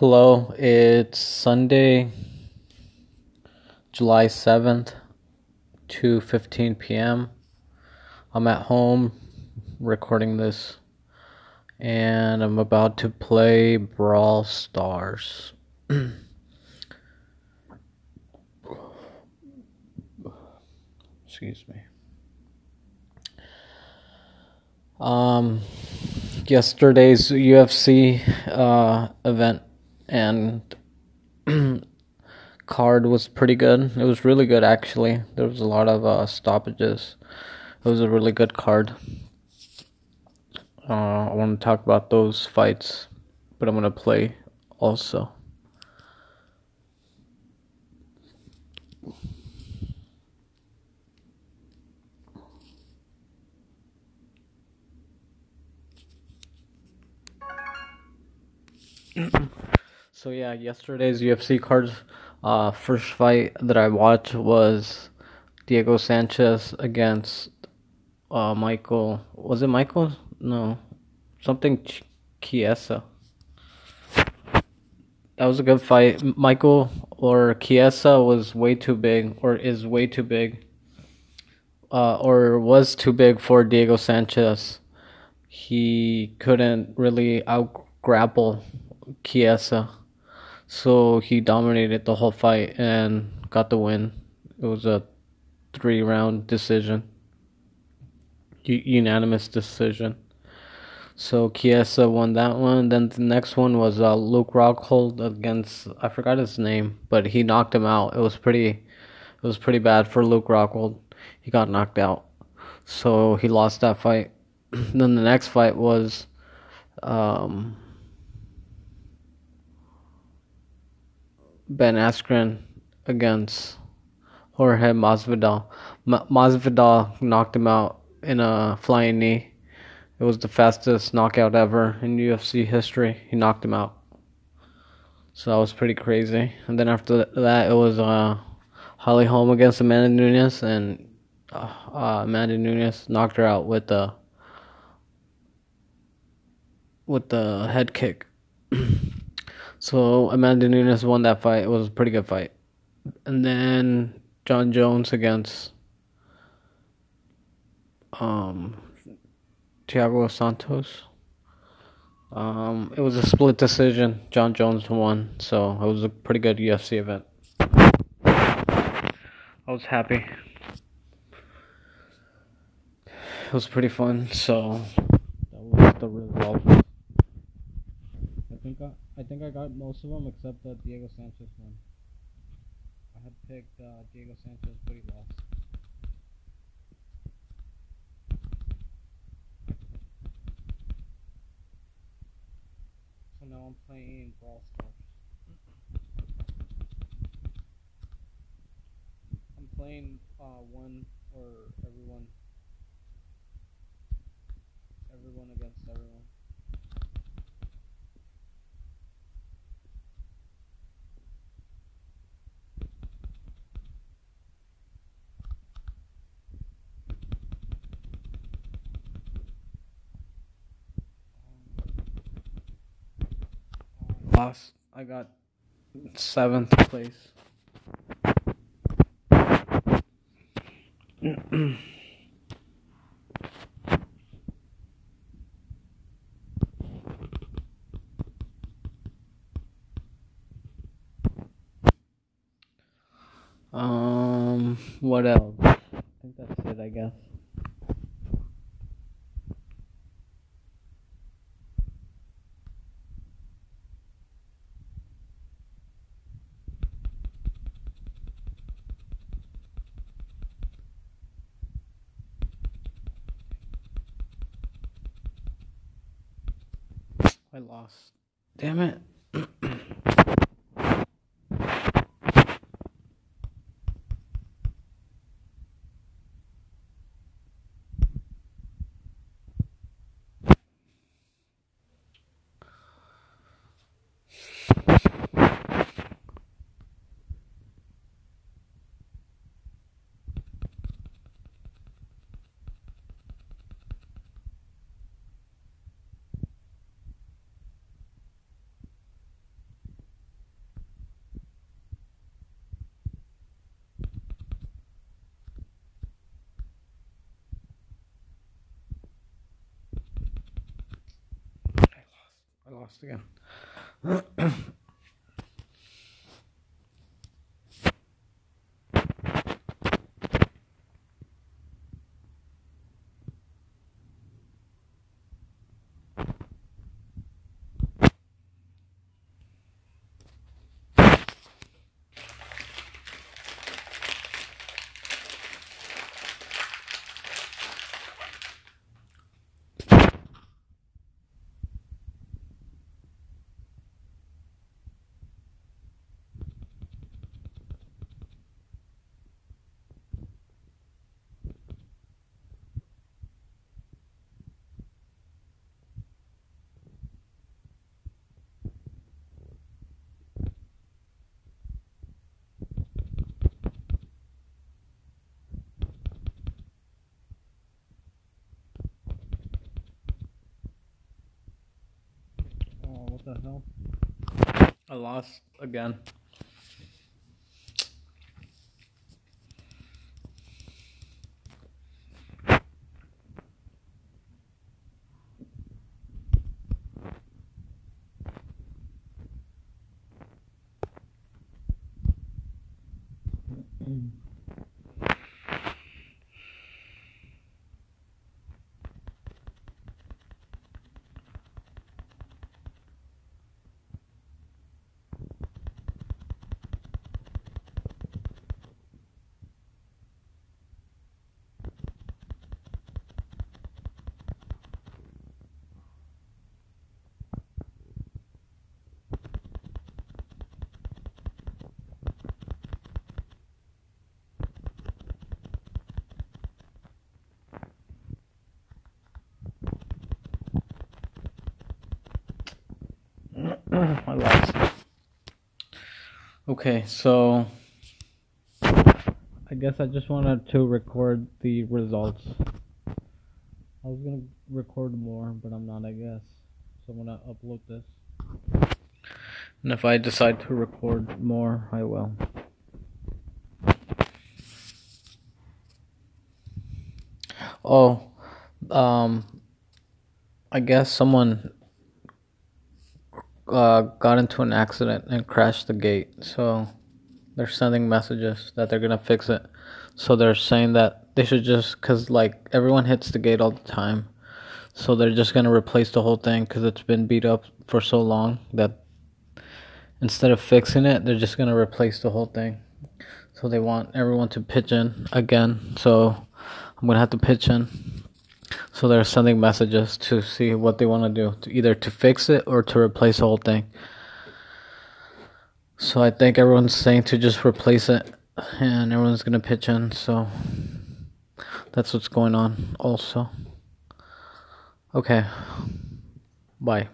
Hello, it's Sunday, July 7th, 2:15 p.m. I'm at home recording this and I'm about to play Brawl Stars. Excuse me. Um yesterday's UFC uh event and card was pretty good. It was really good actually. There was a lot of uh, stoppages. It was a really good card. Uh, I want to talk about those fights, but I'm gonna play also. So yeah, yesterday's UFC cards. Uh, first fight that I watched was Diego Sanchez against uh, Michael. Was it Michael? No, something Ch- Chiesa. That was a good fight. Michael or Chiesa was way too big, or is way too big, uh, or was too big for Diego Sanchez. He couldn't really out grapple Chiesa. So he dominated the whole fight and got the win. It was a three round decision, U- unanimous decision. So Chiesa won that one. Then the next one was uh, Luke Rockhold against I forgot his name, but he knocked him out. It was pretty, it was pretty bad for Luke Rockhold. He got knocked out, so he lost that fight. then the next fight was, um, Ben Askren against Jorge Masvidal. Ma- Masvidal knocked him out in a flying knee. It was the fastest knockout ever in UFC history. He knocked him out. So that was pretty crazy. And then after that, it was uh, Holly Holm against Amanda Nunes, and uh, uh, Amanda Nunes knocked her out with the with the head kick. So Amanda Nunes won that fight. It was a pretty good fight. And then Jon Jones against um Thiago Santos. Um, it was a split decision. Jon Jones won, so it was a pretty good UFC event. I was happy. It was pretty fun, so that was the result. I think I, I think I got most of them except the Diego Sanchez one. I had picked uh, Diego Sanchez, but he lost. So now I'm playing Brawl Stars. I'm playing uh, one or everyone. Everyone against everyone. I got seventh place. um, what else? I think that's it. I guess. I lost. Damn it. Lost again. Hell? I lost again. Lost. Okay, so I guess I just wanted to record the results. I was gonna record more, but I'm not, I guess. So I'm gonna upload this. And if I decide to record more, I will. Oh, um, I guess someone uh, got into an accident and crashed the gate. So they're sending messages that they're gonna fix it. So they're saying that they should just, cause like everyone hits the gate all the time. So they're just gonna replace the whole thing because it's been beat up for so long that instead of fixing it, they're just gonna replace the whole thing. So they want everyone to pitch in again. So I'm gonna have to pitch in. So they're sending messages to see what they want to do, to either to fix it or to replace the whole thing. So I think everyone's saying to just replace it, and everyone's gonna pitch in. So that's what's going on. Also, okay, bye.